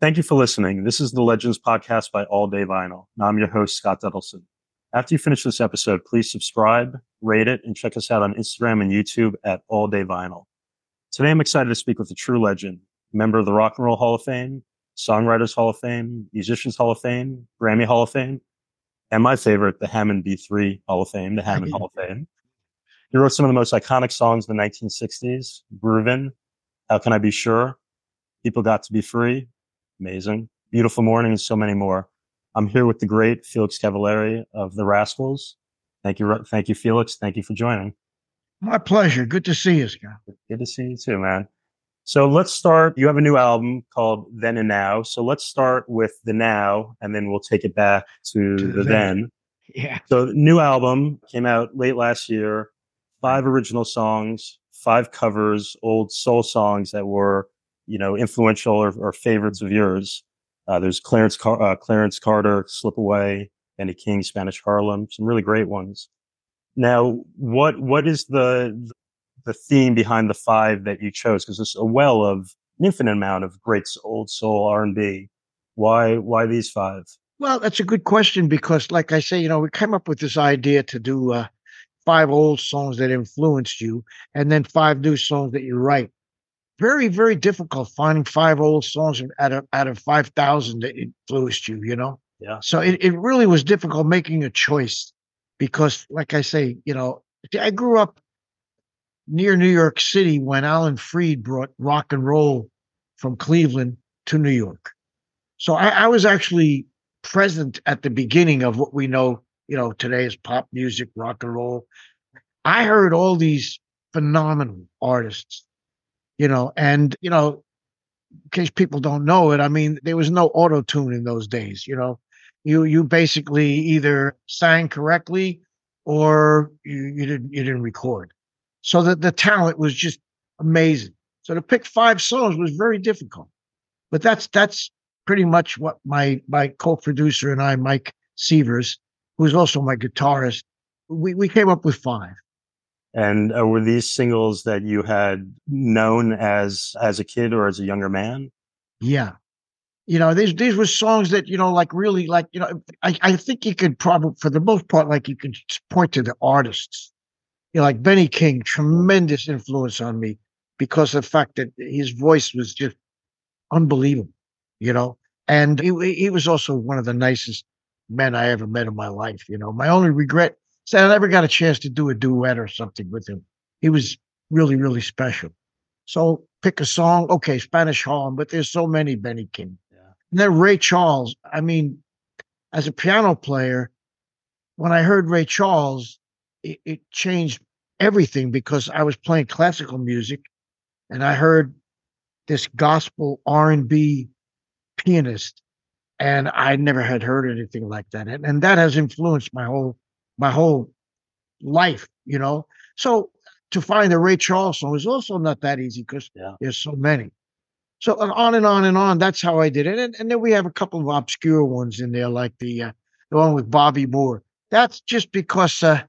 Thank you for listening. This is the Legends podcast by All Day Vinyl. Now I'm your host, Scott Dudelson. After you finish this episode, please subscribe, rate it, and check us out on Instagram and YouTube at All Day Vinyl. Today, I'm excited to speak with a true legend, member of the Rock and Roll Hall of Fame, Songwriters Hall of Fame, Musicians Hall of Fame, Grammy Hall of Fame, and my favorite, the Hammond B3 Hall of Fame, the Hammond Hall of Fame. He wrote some of the most iconic songs in the 1960s, Groovin', How Can I Be Sure, People Got to Be Free, amazing, Beautiful Morning, and so many more. I'm here with the great Felix Cavaliere of the Rascals. Thank you, thank you, Felix. Thank you for joining. My pleasure. Good to see you, Scott. Good to see you too, man. So let's start. You have a new album called Then and Now. So let's start with the now, and then we'll take it back to, to the, the then. then. Yeah. So new album came out late last year. Five original songs, five covers, old soul songs that were, you know, influential or, or favorites of yours. Uh, there's Clarence Car- uh, Clarence Carter, Slip Away, Benny King, Spanish Harlem, some really great ones. Now, what what is the the theme behind the five that you chose? Because it's a well of an infinite amount of great old soul R and B. Why why these five? Well, that's a good question because, like I say, you know, we came up with this idea to do uh, five old songs that influenced you, and then five new songs that you write. Very, very difficult finding five old songs out of out of five thousand that influenced you. You know. Yeah. So it, it really was difficult making a choice because, like I say, you know, I grew up near New York City when Alan Freed brought rock and roll from Cleveland to New York. So I, I, was actually present at the beginning of what we know, you know, today is pop music, rock and roll. I heard all these phenomenal artists, you know, and you know, in case people don't know it, I mean, there was no auto tune in those days, you know. You you basically either sang correctly or you, you didn't you didn't record. So that the talent was just amazing. So to pick five songs was very difficult. But that's that's pretty much what my my co-producer and I, Mike Sievers, who's also my guitarist, we, we came up with five. And uh, were these singles that you had known as as a kid or as a younger man? Yeah. You know, these these were songs that, you know, like really like, you know, I, I think you could probably for the most part, like you could point to the artists you know, like Benny King, tremendous influence on me because of the fact that his voice was just unbelievable, you know. And he, he was also one of the nicest men I ever met in my life. You know, my only regret that I never got a chance to do a duet or something with him. He was really, really special. So pick a song. Okay, Spanish Harlem, but there's so many Benny King. Yeah. And then Ray Charles. I mean, as a piano player, when I heard Ray Charles, it, it changed everything because I was playing classical music and I heard this gospel R&B pianist and I never had heard anything like that. And, and that has influenced my whole my whole life, you know. So to find a Ray Charles song was also not that easy because yeah. there's so many. So on and on and on. That's how I did it. And, and then we have a couple of obscure ones in there, like the uh, the one with Bobby Moore. That's just because uh,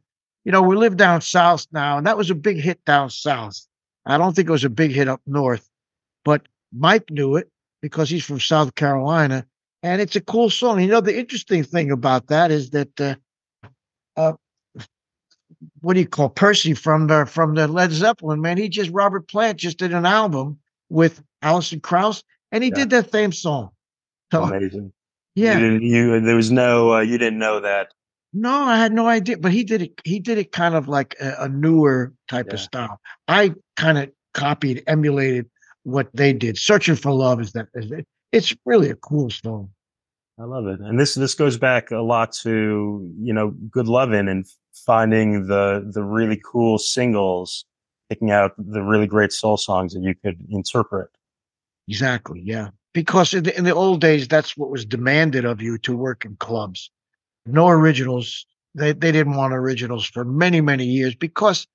you know, we live down south now, and that was a big hit down south. I don't think it was a big hit up north, but Mike knew it because he's from South Carolina, and it's a cool song. You know, the interesting thing about that is that, uh, what do you call Percy from the from the Led Zeppelin? Man, he just Robert Plant just did an album with Alison Krauss, and he yeah. did that same song. So, Amazing. Yeah, you, you there was no uh, you didn't know that no, I had no idea, but he did it. He did it kind of like a, a newer type yeah. of style. I kind of copied, emulated what they did. Searching for love is that is it, it's really a cool song. I love it, and this this goes back a lot to you know good loving and finding the the really cool singles, picking out the really great soul songs that you could interpret. Exactly, yeah. Because in the, in the old days, that's what was demanded of you to work in clubs no originals. They they didn't want originals for many many years because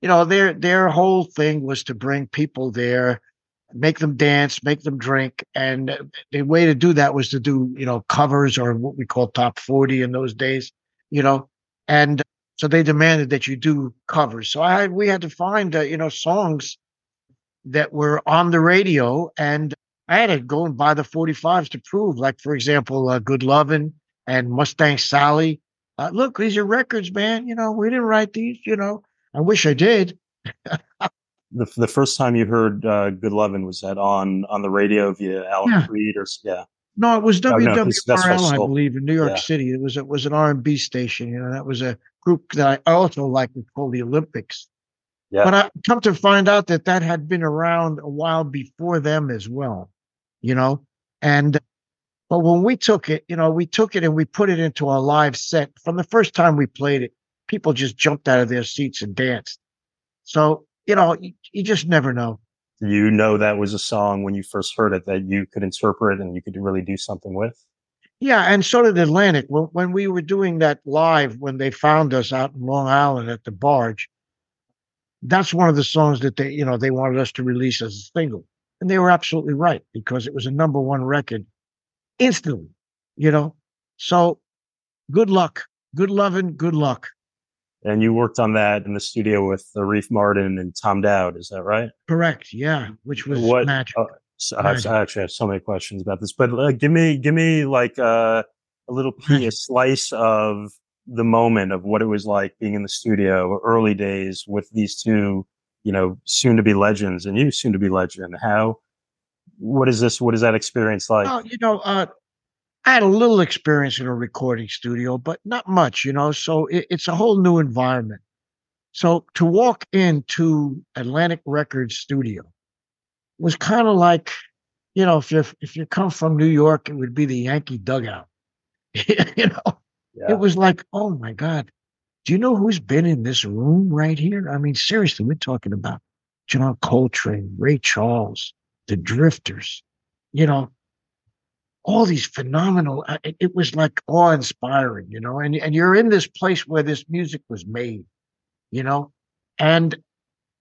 you know their their whole thing was to bring people there, make them dance, make them drink, and the way to do that was to do you know covers or what we call top forty in those days, you know, and so they demanded that you do covers. So I we had to find uh, you know songs that were on the radio and I had to go and buy the 45s to prove, like, for example, uh, Good Lovin' and Mustang Sally. Uh, look, these are records, man. You know, we didn't write these, you know. I wish I did. the, the first time you heard uh, Good Lovin' was that on on the radio via Alan Yeah. Freed or yeah. No, it was No, no, that's- that's WWRL, I believe, in New York Yeah. City. It was it was an R and B station. You know, that was a group that I also liked called the Olympics. Yeah. But I come to find out that that had been around a while before them as well. You know, and but when we took it, you know, we took it and we put it into our live set. From the first time we played it, people just jumped out of their seats and danced. So you know, you, you just never know. you know that was a song when you first heard it that you could interpret and you could really do something with? Yeah, and so did Atlantic. When, when we were doing that live, when they found us out in Long Island at the barge, that's one of the songs that they, you know, they wanted us to release as a single. And they were absolutely right because it was a number one record instantly, you know. So good luck. Good loving, good luck. And you worked on that in the studio with Arif Mardin and Tom Dowd, is that right? Correct. Yeah. Which was What- uh, magic. oh, So I, have, I actually have so many questions about this, but uh, give me give me like uh, a little piece, a slice of the moment of what it was like being in the studio, early days with these two, you know, soon to be legends, and you soon to be legend. How? What is this? What is that experience like? Oh, you know, uh, I had a little experience in a recording studio, but not much, you know. So it, it's a whole new environment. So to walk into Atlantic Records studio was kind of like, you know, if you if you come from New York, it would be the Yankee dugout. you know, yeah. it was like, oh my God, do you know who's been in this room right here? I mean, seriously, we're talking about John Coltrane, Ray Charles, the Drifters, you know, all these phenomenal. uh, It, it was like awe inspiring, you know, and and you're in this place where this music was made, you know, and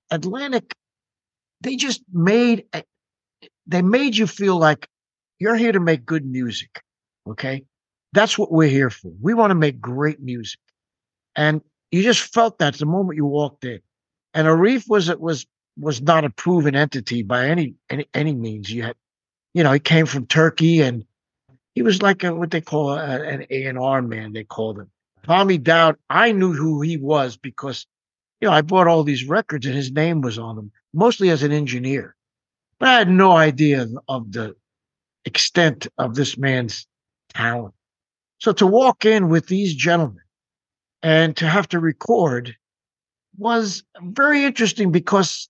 Atlantic, they just made they made you feel like you're here to make good music, okay? That's what we're here for. We want to make great music, and you just felt that the moment you walked in. And Arif was it was was not a proven entity by any any any means. You had, you know, he came from Turkey and he was like a, what they call a, an A and R man. They called him Tommy Dowd. I knew who he was because, you know, I bought all these records and his name was on them, mostly as an engineer. But I had no idea of the extent of this man's talent. So to walk in with these gentlemen and to have to record was very interesting because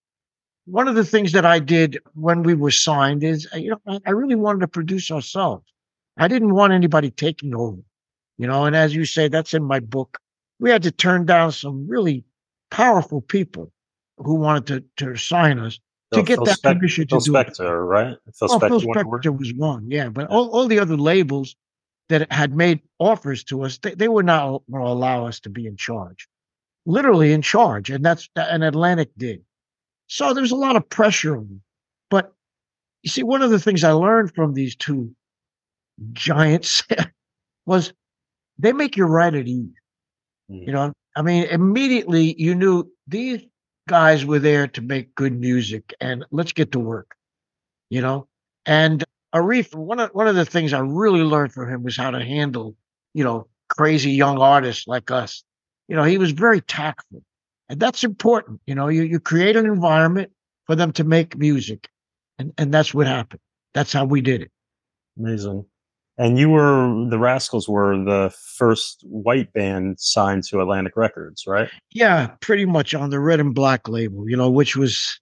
one of the things that I did when we were signed is, you know, I really wanted to produce ourselves. I didn't want anybody taking over, you know, and as you say, that's in my book. We had to turn down some really powerful people who wanted to, to sign us to Phil- get Phil that Spec- permission to Phil do it. Spector, right? Phil Oh, Phil Spector to? Spector was one, yeah. But all, all the other labels that had made offers to us, they, they were not going to allow us to be in charge, literally in charge. And that's, and Atlantic did. So there's a lot of pressure on me. But you see, one of the things I learned from these two giants was they make you right at ease. Mhm. You know, I mean, immediately you knew these guys were there to make good music and let's get to work, you know? And Arif, one of, one of the things I really learned from him was how to handle, you know, crazy young artists like us. You know, he was very tactful and that's important. You know, you, you create an environment for them to make music and, and that's what happened. That's how we did it. Amazing. And you were the Rascals were the first white band signed to Atlantic Records, right? Yeah, pretty much on the red and black label, you know, which was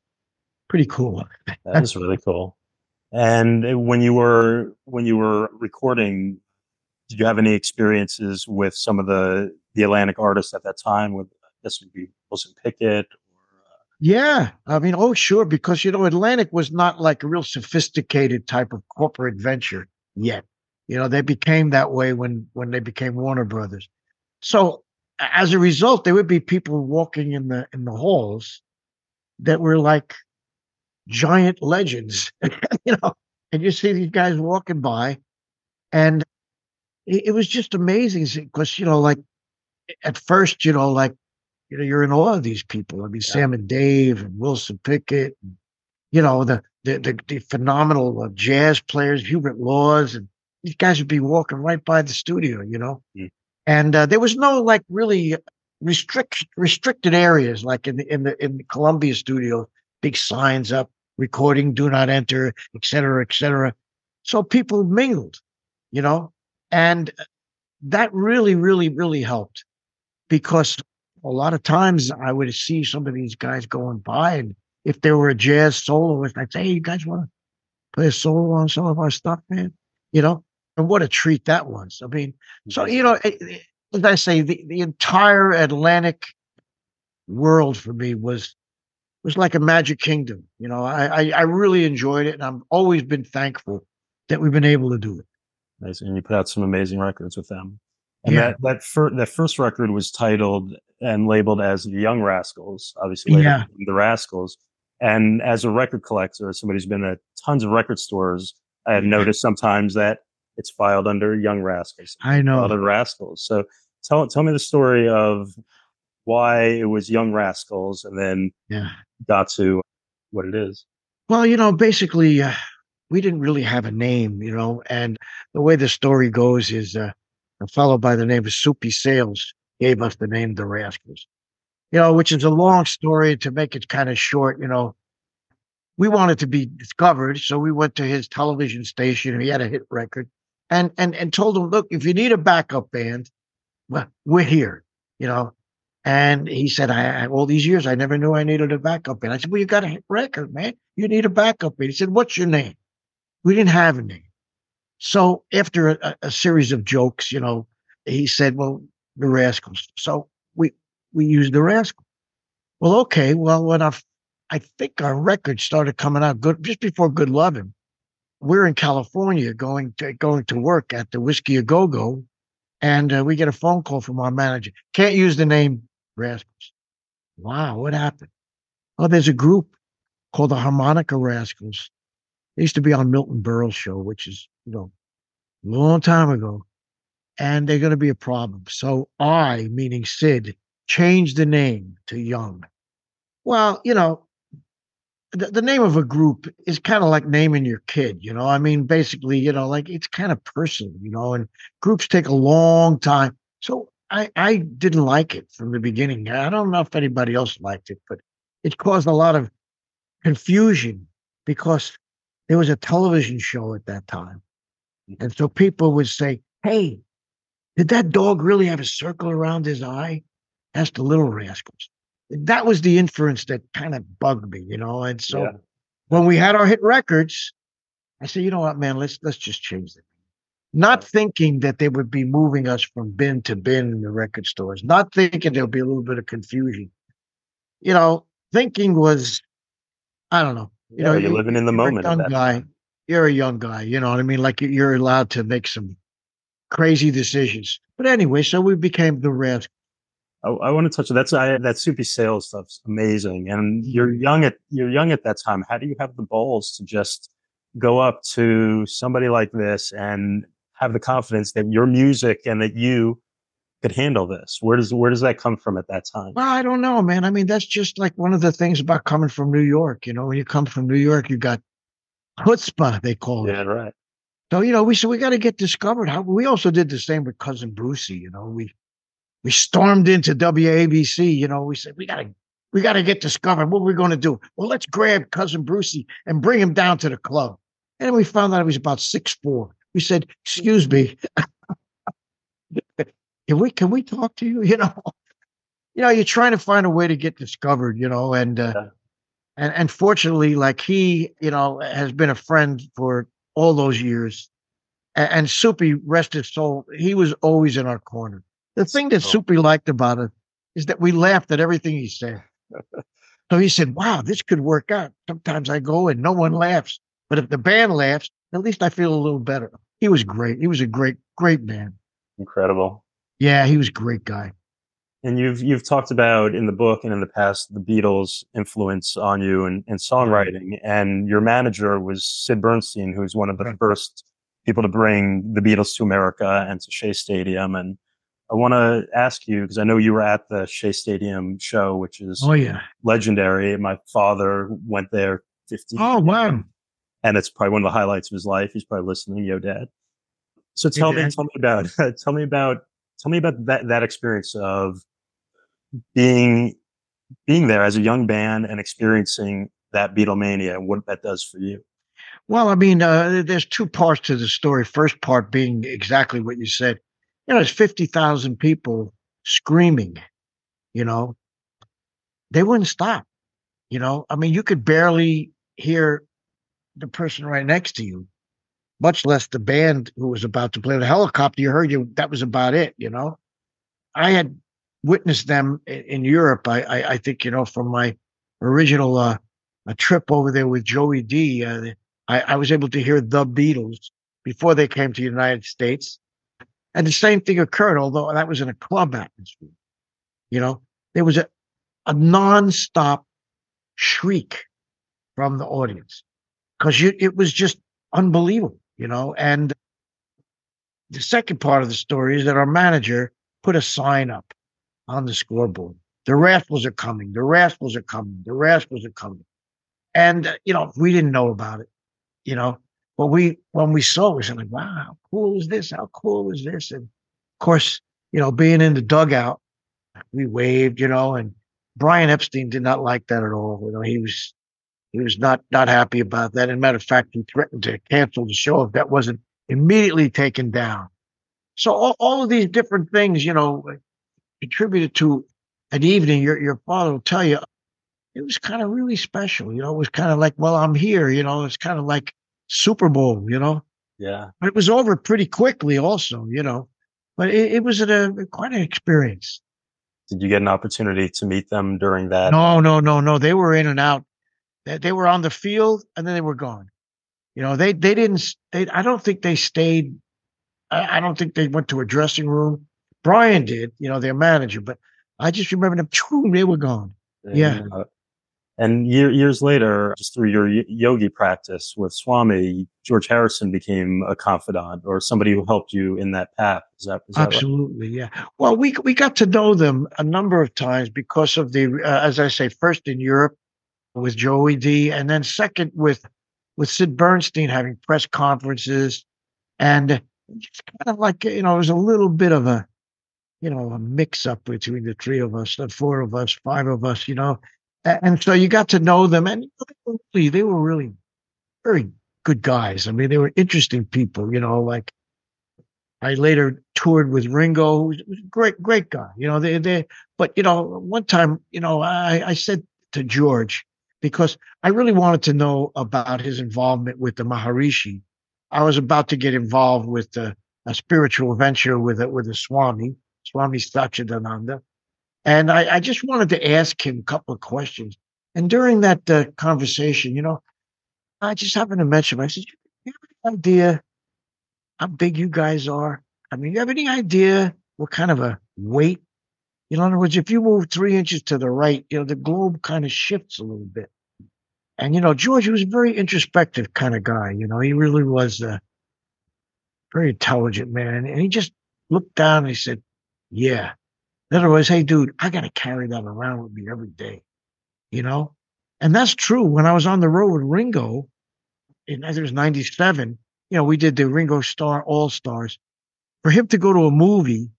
pretty cool. That is really cool. And when you were when you were recording, did you have any experiences with some of the the Atlantic artists at that time? With this would be Wilson Pickett. Or, uh, Yeah, I mean, oh, sure, because you know, Atlantic was not like a real sophisticated type of corporate venture yet. You know, they became that way when when they became Warner Brothers. So as a result, there would be people walking in the in the halls that were like giant legends, you know, and you see these guys walking by, and it, it was just amazing because you know, like at first, you know, like you know, you're in awe of these people. I mean, Sam and Dave and Wilson Pickett, and you know, the the the, the phenomenal uh, jazz players, Hubert Laws, and these guys would be walking right by the studio, you know. Mm. And uh, there was no like really restrict restricted areas like in the in the in the Columbia studio, big signs up, recording, do not enter, et cetera, et cetera. So people mingled, you know, and that really, really, really helped because a lot of times I would see some of these guys going by, and if they were a jazz soloist, I'd say, "Hey, you guys want to play a solo on some of our stuff, man?" You know, and what a treat that was. I mean, so you know, it, it, as I say, the, the entire Atlantic world for me was was like a magic kingdom. You know, I, I, I really enjoyed it, and I've always been thankful that we've been able to do it. Nice, and you put out some amazing records with them. And Yeah. that that, fir- that first record was titled and labeled as the Young Rascals, obviously Yeah. the Rascals. And as a record collector, somebody who's been at tons of record stores, I have noticed sometimes that it's filed under Young Rascals, I know. other Rascals. So tell tell me the story of why it was Young Rascals, and then Yeah. got to what it is. Well, you know, basically, uh, we didn't really have a name, you know, and the way the story goes is uh, a fellow by the name of Soupy Sales gave us the name The Rascals, you know, which is a long story to make it kind of short, you know. We wanted to be discovered, so we went to his television station. And he had a hit record, and and and told him, "Look, if you need a backup band, well, we're here," you know. And he said, I, I all these years I never knew I needed a backup band. I said, Well, you got a record, man. You need a backup band. He said, What's your name? We didn't have a name. So after a, a series of jokes, you know, he said, Well, the Rascals. So we we used the Rascals. Well, okay. Well, when I I think our record started coming out good just before Good Lovin', we're in California going to going to work at the Whisky A Go Go, and uh, we get a phone call from our manager. Can't use the name Rascals. Wow, what happened? Oh, there's a group called the Harmonica Rascals. They used to be on Milton Berle's show, which is, you know, a long time ago. And they're going to be a problem. So I, meaning Sid, changed the name to Young. Well, you know, the, the name of a group is kind of like naming your kid, you know. I mean, basically, you know, like it's kind of personal, you know, and groups take a long time. So I, I didn't like it from the beginning. I don't know if anybody else liked it, but it caused a lot of confusion because there was a television show at that time. And so people would say, Hey, did that dog really have a circle around his eye? That's the little rascals. That was the inference that kind of bugged me, you know. And so Yeah. when we had our hit records, I said, you know what, man, let's let's just change it. Not thinking that they would be moving us from bin to bin in the record stores, not thinking there'll be a little bit of confusion. You know, thinking was, I don't know. You know, you're living in the you're moment. Young guy. time. You're a young guy. You know what I mean? Like you- you're allowed to make some crazy decisions. But anyway, so we became the Rascals. I, I want to touch on that's I, that soupy sales stuff's amazing, and you're young at you're young at that time. How do you have the balls to just go up to somebody like this and have the confidence that your music and that you could handle this? Where does where does that come from at that time? Well, I don't know, man. I mean, that's just like one of the things about coming from New York. You know, when you come from New York, you got chutzpah, they call it. Yeah, right. So you know, we said we got to get discovered. How we also did the same with cousin Brucey. You know, we we stormed into WABC. You know, we said we got to we got to get discovered. What are we going to do? Well, let's grab cousin Brucey and bring him down to the club. And we found out he was about six four. We said, "Excuse me, can we can we talk to you?" You know, you know, you're trying to find a way to get discovered. You know, and uh, Yeah. and and fortunately, like he, you know, has been a friend for all those years. And, and Soupy, rest his soul, he was always in our corner. The thing that. Soupy liked about it is that we laughed at everything he said. so he said, Wow, this could work out. Sometimes I go and no one laughs. But if the band laughs, at least I feel a little better. He was great. He was a great, great man. Incredible. Yeah, he was a great guy. And you've you've talked about in the book and in the past the Beatles' influence on you and, and songwriting. And your manager was Sid Bernstein, who's one of the Right. first people to bring the Beatles to America and to Shea Stadium. And I want to ask you because I know you were at the Shea Stadium show, which is Oh, yeah. legendary. My father went there 15. Oh wow! And it's probably one of the highlights of his life. He's probably listening, yo, dad. So tell me, Dad. tell me about, tell me about, tell me about that that experience of being being there as a young band and experiencing that Beatlemania and what that does for you. Well, I mean, uh, there's two parts to the story. First part being exactly what you said. You know, fifty thousand people screaming. You know, they wouldn't stop. You know, I mean, you could barely hear the person right next to you, much less the band who was about to play the helicopter. You heard you. That was about it. You know, I had witnessed them in, in Europe. I, I, I think you know from my original uh, a trip over there with Joey Dee. Uh, I, I was able to hear the Beatles before they came to the United States, and the same thing occurred. Although that was in a club atmosphere, you know, there was a a nonstop shriek from the audience because it was just unbelievable, you know. And the second part of the story is that our manager put a sign up on the scoreboard. The Rascals are coming. The Rascals are coming. The Rascals are coming. And uh, you know, we didn't know about it, you know. But we, when we saw it, we said, like, "Wow, how cool is this? How cool is this?" And of course, you know, being in the dugout, we waved, you know. And Brian Epstein did not like that at all. You know, he was he was not not happy about that. And matter of fact, he threatened to cancel the show if that wasn't immediately taken down. So all, all of these different things, you know, contributed to an evening. Your your father will tell you it was kind of really special. You know, it was kind of like, well, I'm here. You know, it's kind of like Super Bowl. You know, Yeah. but it was over pretty quickly, also. You know, but it, it was a, quite an experience. Did you get an opportunity to meet them during that? No, no, no, no. They were in and out. They, they were on the field and then they were gone. You know, they they didn't. They I don't think they stayed. I, I don't think they went to a dressing room. Brian did. You know, their manager, but I just remember them. They were gone. yeah. Uh, and year, years later, just through your yogi practice with Swami, George Harrison became a confidant or somebody who helped you in that path. Is that, is that right? Absolutely, yeah. Well, we we got to know them a number of times because of the, uh, as I say, first in Europe with Joey Dee, and then second with with Sid Bernstein having press conferences, and just kind of like you know, it was a little bit of a, you know, a mix up between the three of us, the four of us, five of us, you know, and so you got to know them, and they were really, very good guys. I mean, they were interesting people, you know, like. I later toured with Ringo, who's a great, great guy. You know, they, they, but you know, one time, you know, I, I said to George because I really wanted to know about his involvement with the Maharishi. I was about to get involved with a, a spiritual venture with a, with a Swami, Swami Satchidananda, and I, I just wanted to ask him a couple of questions. And during that uh, conversation, you know, I just happened to mention. I said, "You have any idea how big you guys are? I mean, you have any idea what kind of a weight? You know, in other words, if you move three inches to the right, you know, the globe kind of shifts a little bit. And, you know, George was a very introspective kind of guy. You know, he really was a very intelligent man. And he just looked down and he said, Yeah. In other words, hey, dude, I got to carry that around with me every day, you know? And that's true. When I was on the road with Ringo, in I think it was 97, you know, we did the Ringo Starr All Stars. For him to go to a movie,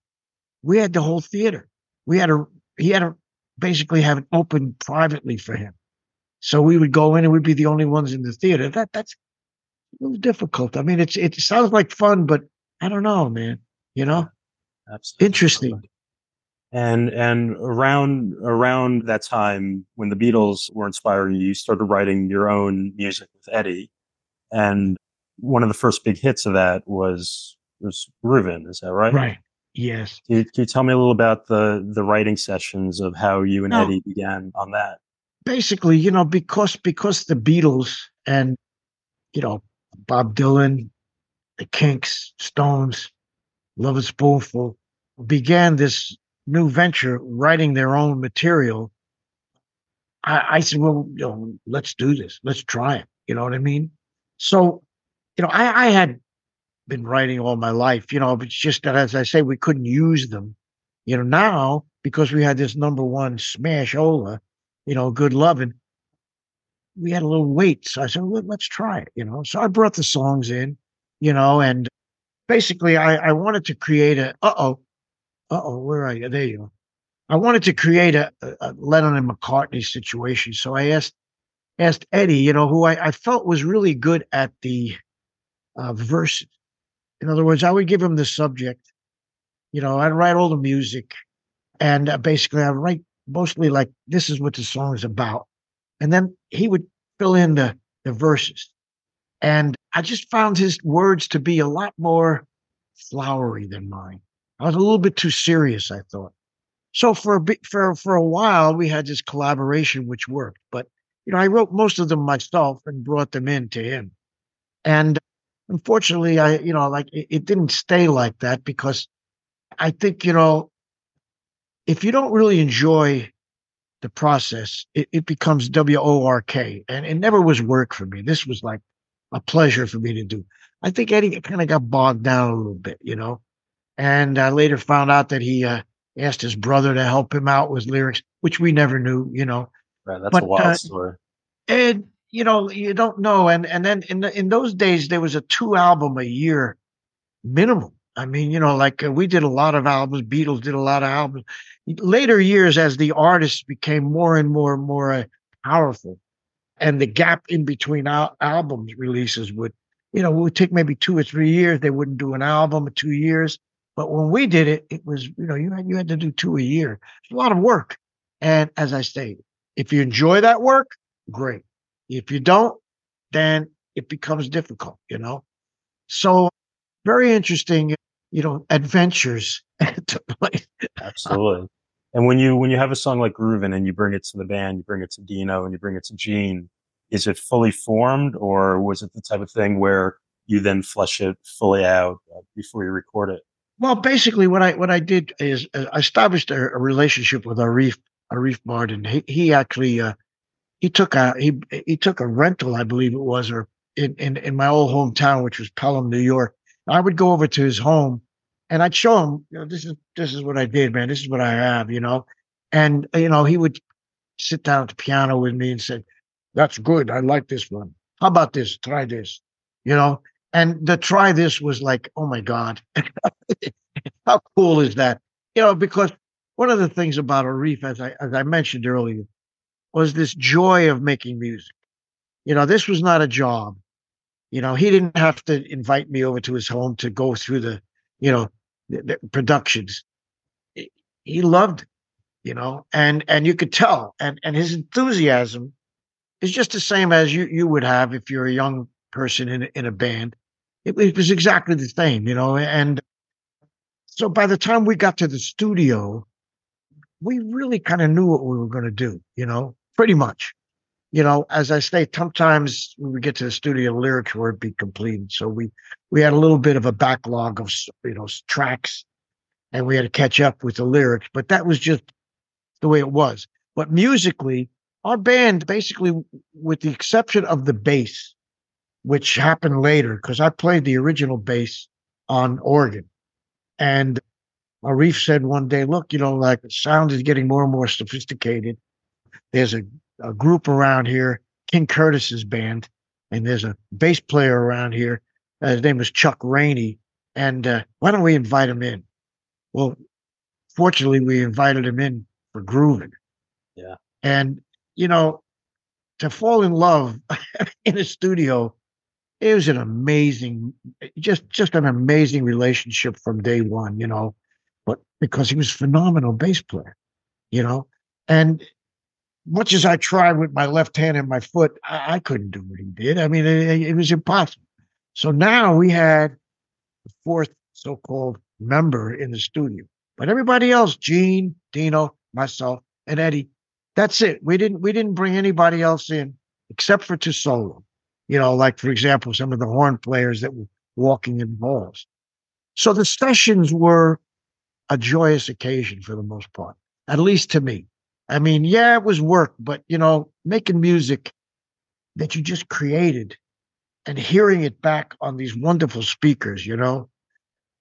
we had the whole theater. We had a he had to basically have it open privately for him. So we would go in and we'd be the only ones in the theater. That that's a little difficult. I mean, it's it sounds like fun, but I don't know, man. You know, Absolutely. interesting. And and around around that time when the Beatles were inspiring you, you started writing your own music with Eddie. And one of the first big hits of that was was Groovin', is that right? Right. Yes. Can you, can you tell me a little about the the writing sessions of how you and No. Eddie began on that? basically, you know, because because the Beatles and you know Bob Dylan, the Kinks, Stones, Love Spoonful began this new venture, writing their own material. I, I said, well, you know, let's do this. Let's try it. You know what I mean? So, you know, I, I had been writing all my life. You know, it's just that, as I say, we couldn't use them. You know, now because we had this number one smash Ola, you know, good loving. we had a little wait. So I said, well, let's try it, you know. So I brought the songs in, you know, and basically I, I wanted to create a uh oh, uh oh, where are you? There you are. I wanted to create a, a Lennon and McCartney situation. So I asked asked Eddie, you know, who I, I felt was really good at the uh, verses. In other words, I would give him the subject. You know, I'd write all the music, and uh, basically I'd write mostly like this is what the song is about, and then he would fill in the the verses. And I just found his words to be a lot more flowery than mine. I was a little bit too serious, I thought. So for a bit, for for a while, we had this collaboration which worked. But you know, I wrote most of them myself and brought them in to him. And unfortunately, I you know, like it, it didn't stay like that because I think you know, if you don't really enjoy the process, it, it becomes W O R K, and it never was work for me. This was like a pleasure for me to do. I think Eddie kind of got bogged down a little bit, you know, and I later found out that he uh, asked his brother to help him out with lyrics, which we never knew, you know. Right, that's but, a wild uh, story. And you know, you don't know. And and then in the, in those days, there was a two album a year minimum. I mean, you know, like uh, we did a lot of albums. Beatles did a lot of albums. Later years, as the artists became more and more and more uh, powerful, and the gap in between al- albums releases would, you know, would take maybe two or three years. They wouldn't do an album in two years. But when we did it, it was, you know, you had, you had to do two a year. It's a lot of work. And as I stated, if you enjoy that work, great. If you don't, then it becomes difficult, you know? So very interesting, you know, adventures to play. Absolutely. And when you when you have a song like Groovin' and you bring it to the band, you bring it to Dino and you bring it to Gene, is it fully formed or was it the type of thing where you then flesh it fully out uh, before you record it? Well, basically, what I what I did is uh, I established a, a relationship with Arif Arif Mardin. He he actually uh, he took a he he took a rental, I believe it was, or in in, in my old hometown, which was Pelham, New York. I would go over to his home, and I'd show him, you know, this is this is what I did, man. This is what I have, you know. And you know, he would sit down at the piano with me and said, "That's good. I like this one. How about this? Try this." You know, and the try this was like, oh my God, how cool is that? You know, because one of the things about Arif, as I as I mentioned earlier, was this joy of making music. You know, this was not a job. You know, he didn't have to invite me over to his home to go through the, you know, the, the productions. He loved it, you know, and and you could tell, and and his enthusiasm is just the same as you you would have if you're a young person in in a band it, it was exactly the same, you know. And so by the time we got to the studio, we really kind of knew what we were going to do, you know, pretty much. You know, as I say, sometimes when we get to the studio, lyrics weren't be completed. So we we had a little bit of a backlog of you know tracks, and we had to catch up with the lyrics. But that was just the way it was. But musically, our band basically, with the exception of the bass, which happened later because I played the original bass on organ. And Arif said one day, look, you know, like the sound is getting more and more sophisticated. There's a, a group around here, King Curtis's band, and there's a bass player around here. Uh, his name was Chuck Rainey. And uh, why don't we invite him in? Well, fortunately, we invited him in for grooving. Yeah. And, you know, to fall in love in a studio it was an amazing, just just an amazing relationship from day one, you know. But because he was phenomenal bass player, you know, and much as I tried with my left hand and my foot, I, I couldn't do what he did. I mean, it, it was impossible. So now we had the fourth so-called member in the studio, but everybody else, Gene, Dino, myself, and Eddie, that's it. We didn't we didn't bring anybody else in except for to solo you know, like for example, some of the horn players that were walking in balls. So the sessions were a joyous occasion for the most part, at least to me. I mean, yeah, it was work, but you know, making music that you just created and hearing it back on these wonderful speakers, you know,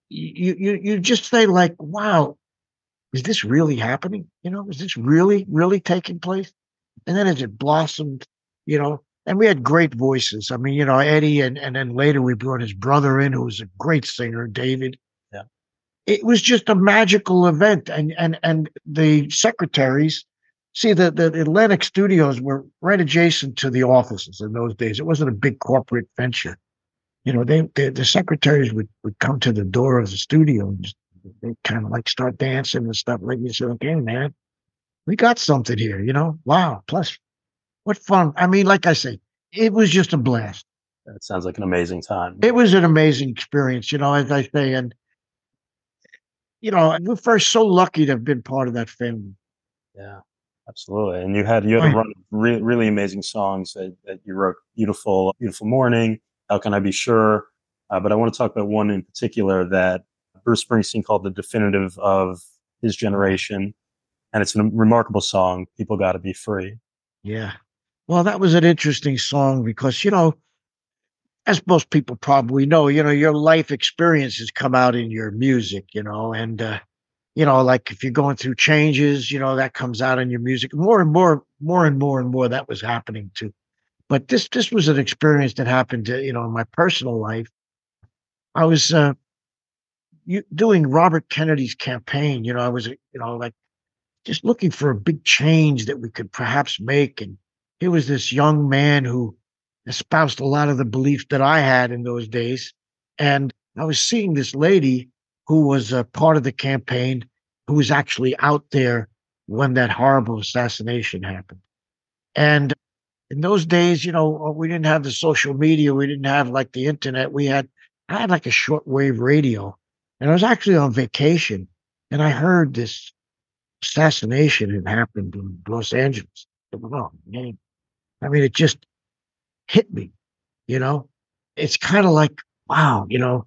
you you you just say like, wow, is this really happening? You know, is this really really taking place? And then as it blossomed you know, and we had great voices. I mean, you know, Eddie, and and then later we brought his brother in, who was a great singer, David. Yeah. It was just a magical event, and and and the secretaries. See, the, the Atlantic studios were right adjacent to the offices in those days. It wasn't a big corporate venture. You know, they, they the secretaries would, would come to the door of the studio and just, they kind of like start dancing and stuff. Like you said, okay, man, we got something here, you know? Wow. Plus, what fun. I mean, like I say, it was just a blast. That sounds like an amazing time. It was an amazing experience, you know, as I say. And, you know, we're first so lucky to have been part of that family. Yeah, absolutely. And you had you had a run of re- really amazing songs that, that you wrote. Beautiful, beautiful morning. How can I be sure? Uh, but I want to talk about one in particular that Bruce Springsteen called the definitive of his generation, and it's a remarkable song. People got to be free. Yeah. Well, that was an interesting song because, you know, as most people probably know, you know, your life experiences come out in your music, you know, and, uh, you know, like if you're going through changes, you know, that comes out in your music more and more, more and more and more that was happening too. But this, this was an experience that happened to, you know, in my personal life. I was, uh, you, doing Robert Kennedy's campaign, you know, I was, you know, like just looking for a big change that we could perhaps make. And here was this young man who espoused a lot of the beliefs that I had in those days. And I was seeing this lady who was a part of the campaign who was actually out there when that horrible assassination happened. And in those days, you know, uh, we didn't have the social media, we didn't have like the internet. We had, I had like a shortwave radio, and I was actually on vacation, and I heard this assassination had happened in Los Angeles. I mean, it just hit me, you know? It's kind of like, wow, you know,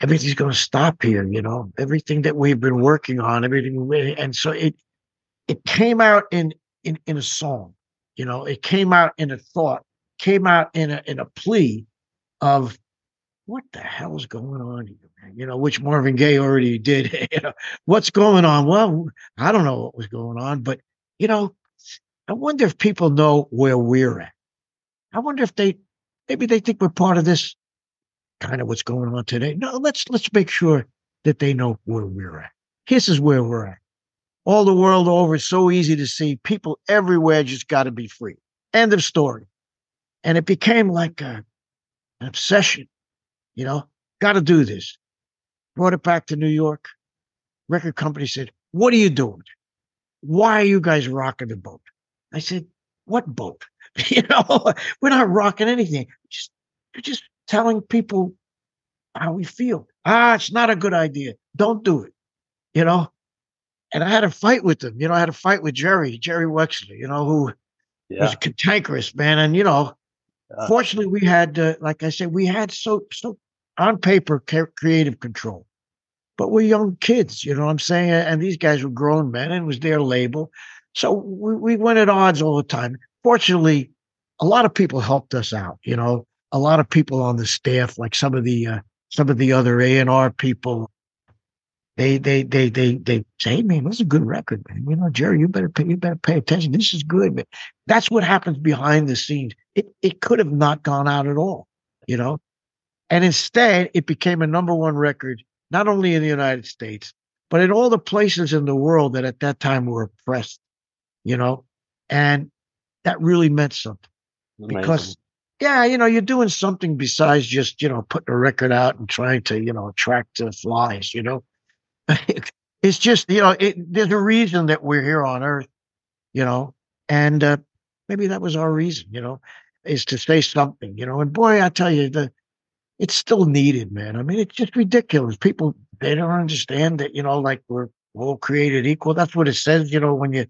everything's going to stop here, you know, everything that we've been working on, everything. And so it, it came out in, in, in a song, you know, it came out in a thought, came out in a, in a plea of what the hell's going on here, man? You know, which Marvin Gaye already did. you know, what's going on? Well, I don't know what was going on, but you know, I wonder if people know where we're at. I wonder if they maybe they think we're part of this kind of what's going on today. No, let's let's make sure that they know where we're at. This is where we're at. All the world over, it's so easy to see. People everywhere just got to be free. End of story. And it became like a, an obsession. You know, got to do this. Brought it back to New York. Record company said, "What are you doing? Why are you guys rocking the boat?" I said, "What boat? you know, we're not rocking anything. Just, we're just telling people how we feel. Ah, it's not a good idea. Don't do it. You know." And I had a fight with them. You know, I had a fight with Jerry, Jerry Wexler. You know, who Yeah, was cantankerous, man. And you know, Yeah. fortunately, we had, uh, like I said, we had so so on paper creative control, but we're young kids. You know what I'm saying? And these guys were grown men, and it was their label. So we, we went at odds all the time. Fortunately, a lot of people helped us out. You know, a lot of people on the staff, like some of the uh, some of the other A and R people. They they they they they say, hey, man, this is a good record, man. You know, Jerry, you better pay you better pay attention. This is good, man. That's what happens behind the scenes. It it could have not gone out at all, you know. And instead, it became a number one record, not only in the United States, but in all the places in the world that at that time were oppressed, you know. And that really meant something amazing. because yeah, you know, you're doing something besides just, you know, putting a record out and trying to, you know, attract the flies, you know. it's just, you know, it, there's a reason that we're here on earth, you know, and uh, maybe that was our reason, you know, is to say something, you know. And boy, I tell you, the it's still needed, man. I mean, it's just ridiculous. People they don't understand that, you know, like we're all created equal. That's what it says, you know, when you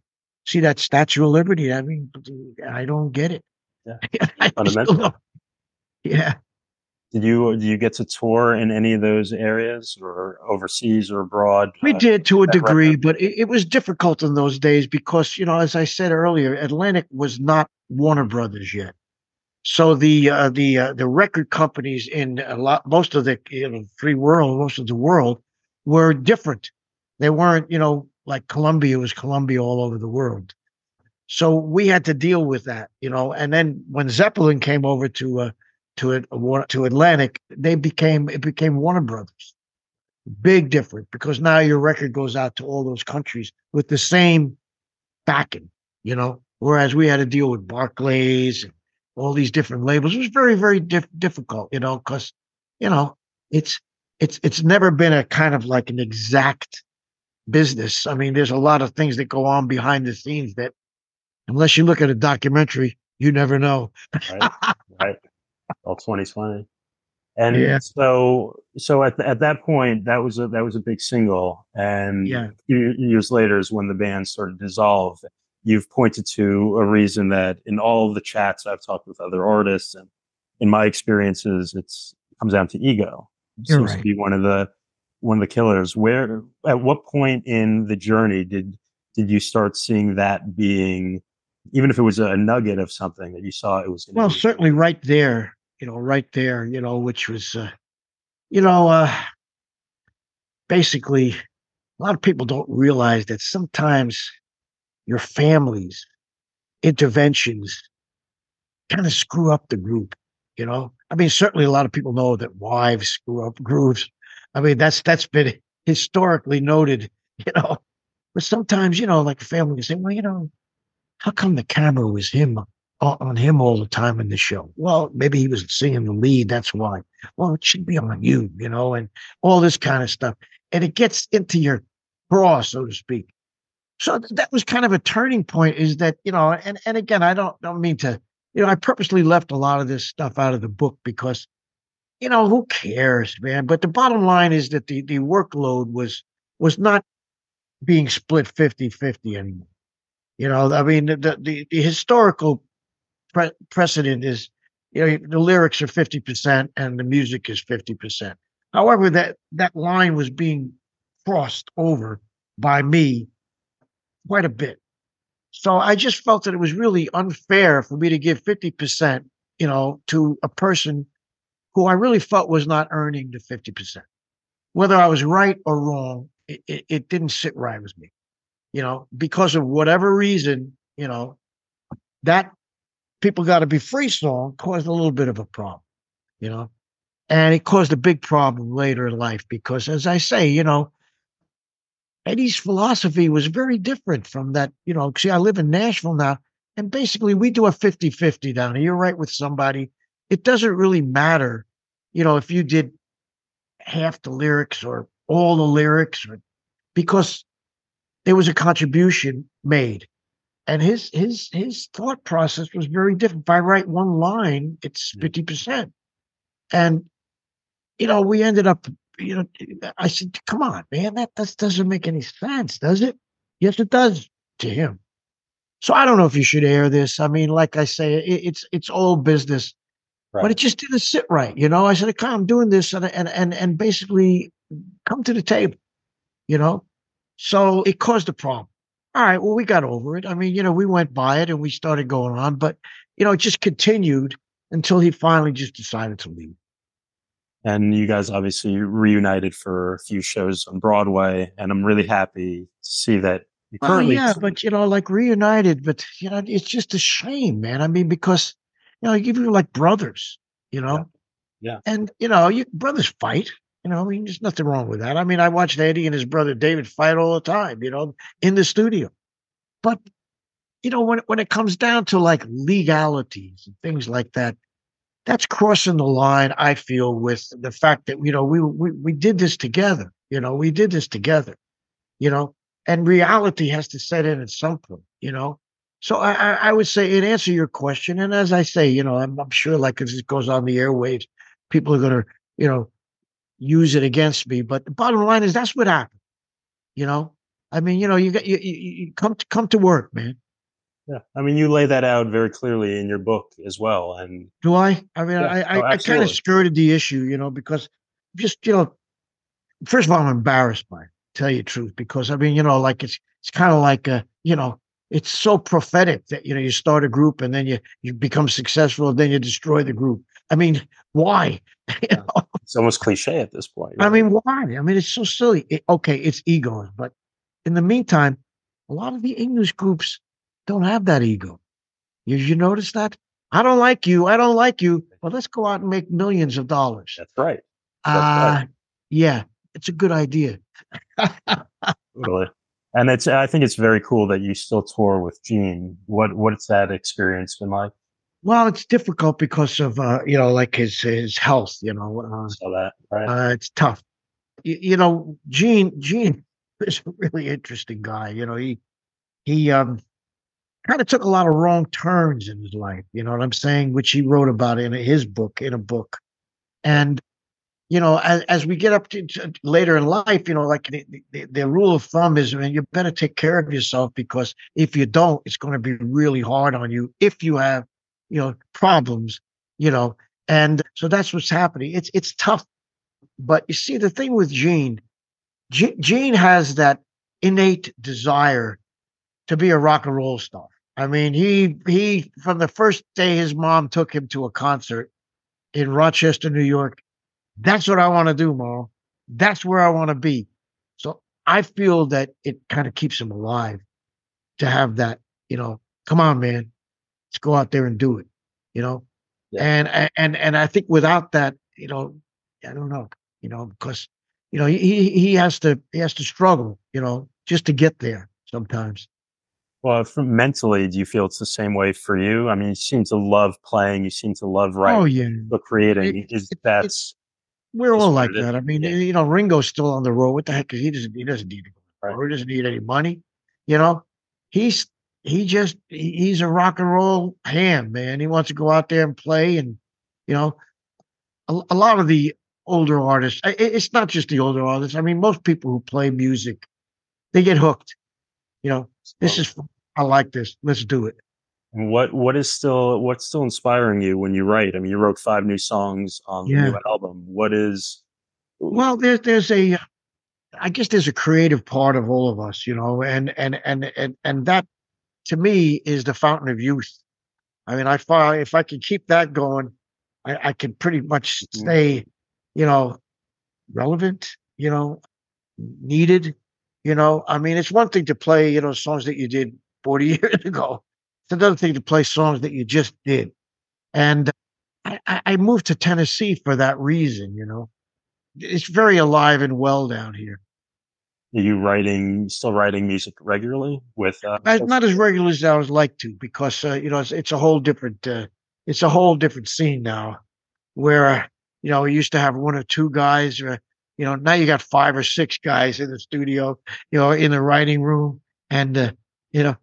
see that Statue of Liberty. I mean, I don't get it. Yeah. Fundamental. Yeah. Did you did you get to tour in any of those areas or overseas or abroad? We Uh, did to a degree, record. but it, it was difficult in those days because, you know, as I said earlier, Atlantic was not Warner Brothers yet. So the uh, the uh, the record companies in a lot, most of the you know, free world, most of the world, were different. They weren't, you know, like Columbia was Columbia all over the world. So we had to deal with that, you know. And then when Zeppelin came over to uh, to it to Atlantic, they became it became Warner Brothers. Big difference because now your record goes out to all those countries with the same backing, you know. Whereas we had to deal with Barclays and all these different labels. It was very, very dif- difficult, you know, because you know it's it's it's never been a kind of like an exact business. I mean, there's a lot of things that go on behind the scenes that, unless you look at a documentary, you never know. right, right. All 2020. And yeah. so, so at at that point, that was a that was a big single, and yeah. years later is when the band started to dissolve. You've pointed to a reason that in all of the chats I've talked with other artists, and in my experiences, it's it comes down to ego. It You're seems right. to be one of the one of the killers. Where at what point in the journey did did you start seeing that being, even if it was a nugget of something that you saw it was? Well, be? certainly right there you know, right there, you know, which was, uh, you know, uh, basically, a lot of people don't realize that sometimes your family's interventions kind of screw up the group. You know, I mean, certainly a lot of people know that wives screw up grooves. I mean, that's that's been historically noted. You know, but sometimes, you know, like family say, well, you know, how come the camera was him uh, on him all the time in the show. Well, maybe he was singing the lead. That's why. Well, it should be on you, you know, and all this kind of stuff. And it gets into your bra, so to speak. So that was kind of a turning point. Is that you know, and and again, I don't don't mean to, you know, I purposely left a lot of this stuff out of the book because, you know, who cares, man? But the bottom line is that the the workload was was not being split 50-50 anymore. You know, I mean, the, the, the historical pre- precedent is you know the lyrics are 50% and the music is 50%. However, that that line was being crossed over by me quite a bit. So I just felt that it was really unfair for me to give 50%, you know, to a person who I really felt was not earning the 50%. Whether I was right or wrong, it, it, it didn't sit right with me. You know, because of whatever reason, you know, that people got to be free song caused a little bit of a problem, you know, and it caused a big problem later in life because, as I say, you know, Eddie's philosophy was very different from that. You know, see, I live in Nashville now, and basically we do a 50 50 down here. You're right with somebody. It doesn't really matter, you know, if you did half the lyrics or all the lyrics, or, because there was a contribution made and his his his thought process was very different. If I write one line, it's mm. fifty percent, and you know we ended up. You know, I said, "Come on, man, that that doesn't make any sense, does it?" Yes, it does to him. So I don't know if you should air this. I mean, like I say, it, it's it's all business, right. but it just didn't sit right. You know, I said, "Come, I'm doing this," and and and and basically come to the table. You know, so it caused a problem all right, well, we got over it. I mean, you know, we went by it and we started going on, but you know, it just continued until he finally just decided to leave. And you guys obviously reunited for a few shows on Broadway, and I'm really happy to see that you oh, currently. yeah, but you know, like reunited, but you know, it's just a shame, man. I mean, because you know, you like brothers, you know, yeah, yeah. and you know, you brothers fight. You know, I mean, there's nothing wrong with that. I mean, I watched Eddie and his brother David fight all the time, you know, in the studio. But, you know, when, when it comes down to like legalities and things like that, that's crossing the line, I feel, with the fact that, you know, we, we, we did this together. You know, we did this together, you know, and reality has to set in at some point, you know. So I, I would say, in answer your question, and as I say, you know, I'm, I'm sure like if it goes on the airwaves, people are going to, you know, use it against me. But the bottom line is that's what happened. You know, I mean, you know, you got you, you, you come to come to work, man. Yeah, I mean, you lay that out very clearly in your book as well. And do I? I mean, yeah, I, I, oh, I kind of skirted the issue, you know, because just you know, first of all, I'm embarrassed by it, tell you the truth, because I mean, you know, like it's it's kind of like a, you know, it's so prophetic that you know you start a group and then you you become successful and then you destroy the group. I mean, why? you know? It's almost cliche at this point. Right? I mean, why? I mean, it's so silly. It, okay, it's egos, but in the meantime, a lot of the English groups don't have that ego. You, you notice that? I don't like you. I don't like you. Well, let's go out and make millions of dollars. That's right. That's uh, right. Yeah, it's a good idea. totally. And it's I think it's very cool that you still tour with Gene. What what's that experience been like? Well, it's difficult because of uh, you know, like his his health. You know, uh, so that right. Uh, it's tough. You, you know, Gene Gene is a really interesting guy. You know, he he um kind of took a lot of wrong turns in his life. You know what I'm saying? Which he wrote about in his book in a book, and you know, as, as we get up to, to, later in life, you know, like the, the, the rule of thumb is, man, you better take care of yourself because if you don't, it's going to be really hard on you if you have, you know, problems, you know, and so that's what's happening. It's it's tough, but you see, the thing with Gene, Gene has that innate desire to be a rock and roll star. I mean, he he from the first day his mom took him to a concert in Rochester, New York that's what I want to do, Mo. That's where I want to be. So I feel that it kind of keeps him alive to have that, you know, come on, man, let's go out there and do it, you know? Yeah. And, and, and I think without that, you know, I don't know, you know, because, you know, he, he has to, he has to struggle, you know, just to get there sometimes. Well, from mentally, do you feel it's the same way for you? I mean, you seem to love playing. You seem to love writing. Oh yeah, but creating. It, is it, that's we're all like that. I mean, yeah. you know, Ringo's still on the road. What the heck? He doesn't. He doesn't need to go. Right. He doesn't need any money. You know, he's he just he's a rock and roll ham, man. He wants to go out there and play, and you know, a, a lot of the older artists. It's not just the older artists. I mean, most people who play music, they get hooked. You know, this is I like this. Let's do it. What what is still what's still inspiring you when you write? I mean, you wrote five new songs on yeah. the new album. What is? Well, there's there's a, I guess there's a creative part of all of us, you know, and and and and and that to me is the fountain of youth. I mean, I find if I can keep that going, I, I can pretty much mm. stay, you know, relevant, you know, needed. You know, I mean, it's one thing to play, you know, songs that you did 40 years ago. It's another thing to play songs that you just did. And I, I moved to Tennessee for that reason, you know. It's very alive and well down here. Are you writing, still writing music regularly with? Uh, not as regularly as I would like to, because uh, you know it's, it's, a whole different, uh, it's a whole different scene now, where you know we used to have one or two guys, uh, you know now you got five or six guys in the studio, you know, in the writing room, and uh, you know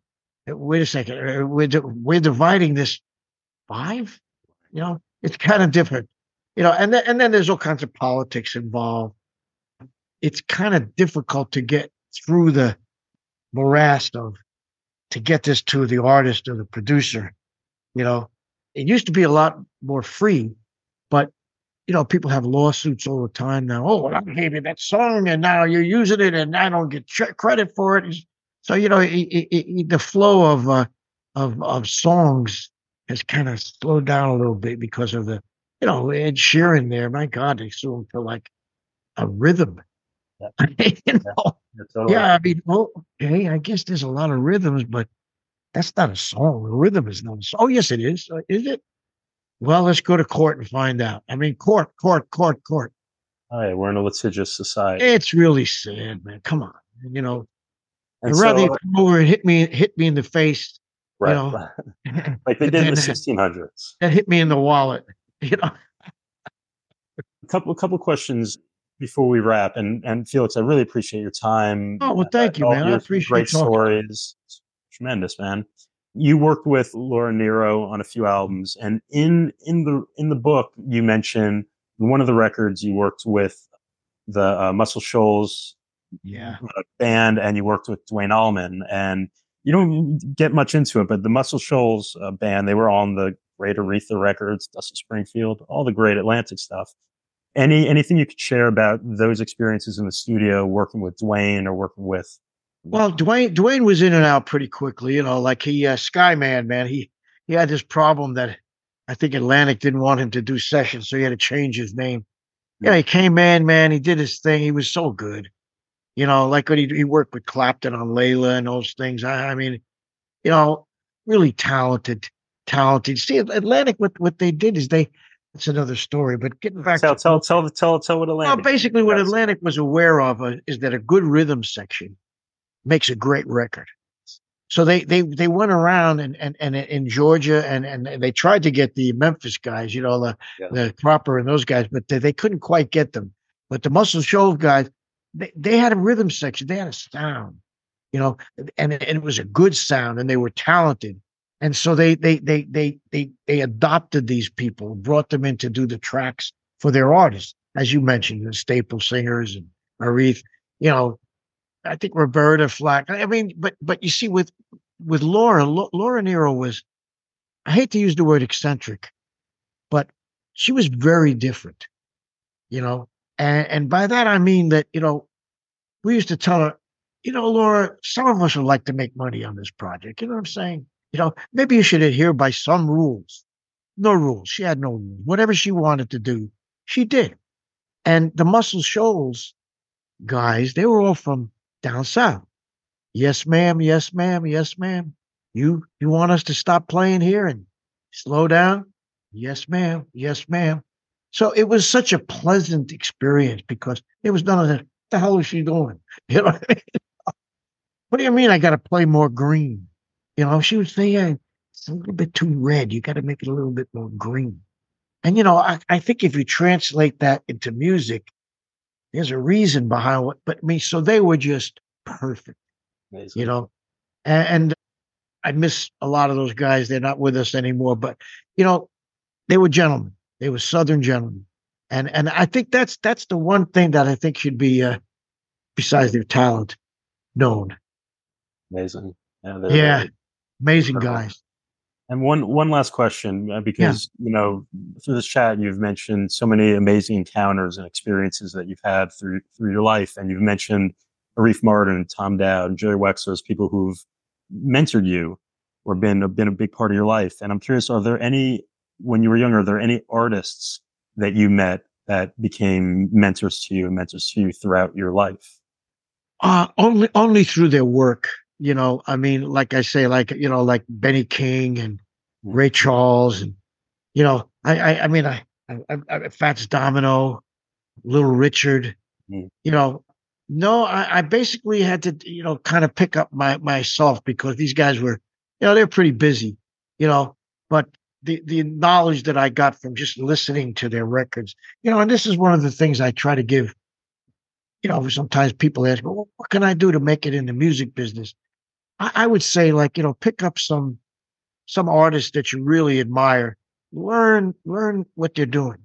wait a second, uh, we're, we're dividing this five, you know, it's kind of different, you know, and then, and then there's all kinds of politics involved. It's kind of difficult to get through the morass of to get this to the artist or the producer. You know, it used to be a lot more free, but you know, people have lawsuits all the time now. Oh, well, I gave you that song, and now you're using it, and I don't get credit for it. It's, so you know, it, it, it, the flow of uh, of of songs has kind of slowed down a little bit because of the, you know, Ed Sheeran there. My God, they sue him for like a rhythm. Yeah. you know? yeah, yeah, I mean, okay, I guess there's a lot of rhythms, but that's not a song. A rhythm is not a song. Oh, yes, it is. Uh, is it? Well, let's go to court and find out. I mean, court, court, court, court. Oh, yeah, we're in a litigious society. It's really sad, man. Come on. You know, and I'd rather so, come over and hit me hit me in the face, right? You know, like they did in the 1600s. That hit me in the wallet, you know. a couple a couple questions before we wrap, and and Felix, I really appreciate your time. Oh well, thank you, man. I appreciate great stories. tremendous, man. You worked with Laura Nyro on a few albums, and in in the in the book you mention one of the records you worked with the uh, Muscle Shoals yeah. band and you worked with Duane Allman and you don't get much into it, but the Muscle Shoals uh, band, they were on the great Aretha records, Dusty Springfield, all the great Atlantic stuff. Any, anything you could share about those experiences in the studio, working with Duane or working with? Well, Dwayne, Duane was in and out pretty quickly, you know, like he, uh, Skyman, man, he, he had this problem that I think Atlantic didn't want him to do sessions, so he had to change his name. Yeah, he came in, man. He did his thing. He was so good. You know, like when he, he worked with Clapton on Layla and those things. I, I mean, you know, really talented, talented. See, Atlantic, what what they did is they. It's another story, but getting back Tell to tell tell tell tell what well, Atlantic. basically, what Atlantic was aware of uh, is that a good rhythm section makes a great record. So they they they went around and and, and in Georgia and, and they tried to get the Memphis guys, you know, the Yeah. the Cropper and those guys, but they, they couldn't quite get them. But the Muscle Shoals guys, they, they had a rhythm section, they had a sound, you know, and, and it was a good sound, and they were talented. And so they they they they they they adopted these people, brought them in to do the tracks for their artists, as you mentioned, the staple singers and Aretha, you know, I think Roberta Flack. I mean, but but you see, with with Laura, Lo- Laura Nyro was, I hate to use the word eccentric, but she was very different, you know, and and by that I mean that you know, we used to tell her, you know, Laura, some of us would like to make money on this project. You know what I'm saying? You know, maybe you should adhere by some rules. No rules. She had no rules. Whatever she wanted to do, she did. And the Muscle Shoals guys, they were all from down south. Yes, ma'am. Yes, ma'am. Yes, ma'am. You you want us to stop playing here and slow down? Yes, ma'am. Yes, ma'am. So it was such a pleasant experience because it was none of that. The hell is she doing? You know what I mean? What do you mean I got to play more green? You know, she would say, yeah, it's a little bit too red. You got to make it a little bit more green. And, you know, I, I think if you translate that into music, there's a reason behind what, but I mean, so they were just perfect, Amazing. you know, and, and I miss a lot of those guys. They're not with us anymore, but, you know, they were gentlemen. They were Southern gentlemen. And, and I think that's, that's the one thing that I think should be, uh, besides their talent, known. Amazing. Yeah. they're- Yeah. Amazing Incredible. guys. And one one last question, uh, because you know through this chat you've mentioned so many amazing encounters and experiences that you've had through through your life, and you've mentioned Arif Mardin, Tom Dowd, and Jerry Wexler as people who've mentored you or been been a big part of your life. And I'm curious, are there any when you were younger, are there any artists that you met that became mentors to you and mentors to you throughout your life? Uh, only only through their work. You know, I mean, like I say, like you know, like Benny King and Mm. Ray Charles, and you know, I I, I mean, I, I, I Fats Domino, Little Richard. Mm. You know, no, I, I basically had to you know kind of pick up my myself because these guys were, you know, they're pretty busy. You know, but the the knowledge that I got from just listening to their records, you know, and this is one of the things I try to give you know, sometimes people ask, well, what can I do to make it in the music business? I, I would say, like, you know, pick up some some artists that you really admire, learn learn what they're doing.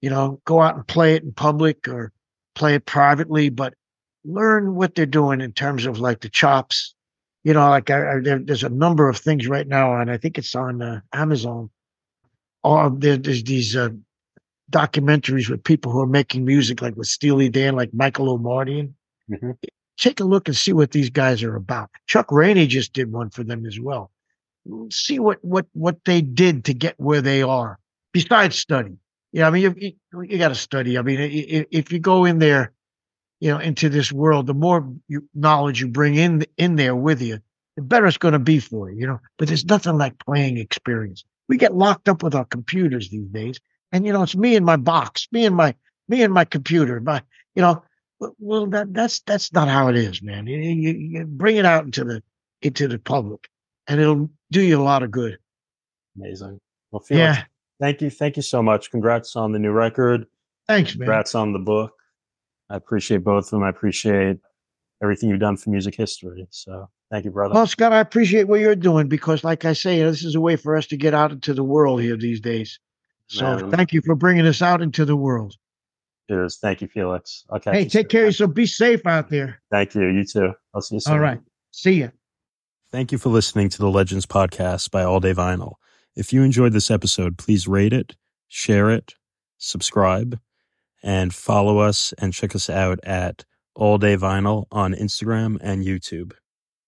You know, go out and play it in public or play it privately, but learn what they're doing in terms of like the chops. You know, like I, I, there, there's a number of things right now, and I think it's on uh, Amazon. All there, there's these uh, documentaries with people who are making music, like with Steely Dan, like Michael Omartian. Mhm. Take a look and see what these guys are about. Chuck Rainey just did one for them as well. See what what what they did to get where they are. Besides study, yeah, I mean, you you, you got to study. I mean, i- i- if you go in there, you know, into this world, the more you, knowledge you bring in in there with you, the better it's going to be for you. You know, but there's nothing like playing experience. We get locked up with our computers these days and you know it's me and my box me and my me and my computer my you know well- that that's that's not how it is man you, you, you bring it out into the into the public and it'll do you a lot of good Amazing. Well, Felix, yeah thank you, thank you so much. Congrats on the new record. thanks man Congrats on the book. I appreciate both of them. I appreciate everything you've done for music history. So thank you, brother. well scott i appreciate what you're doing because like i say this is a way for us to get out into the world here these days so Man. thank you for bringing us out into the world Cheers. Thank you, Felix. Okay. hey take care of yourself be safe out there Thank you. You too. I'll see you soon. all right see ya Thank you for listening to the Legends Podcast by All Day Vinyl. If you enjoyed this episode, please rate it, share it, subscribe, and follow us and check us out at All Day Vinyl on Instagram and YouTube.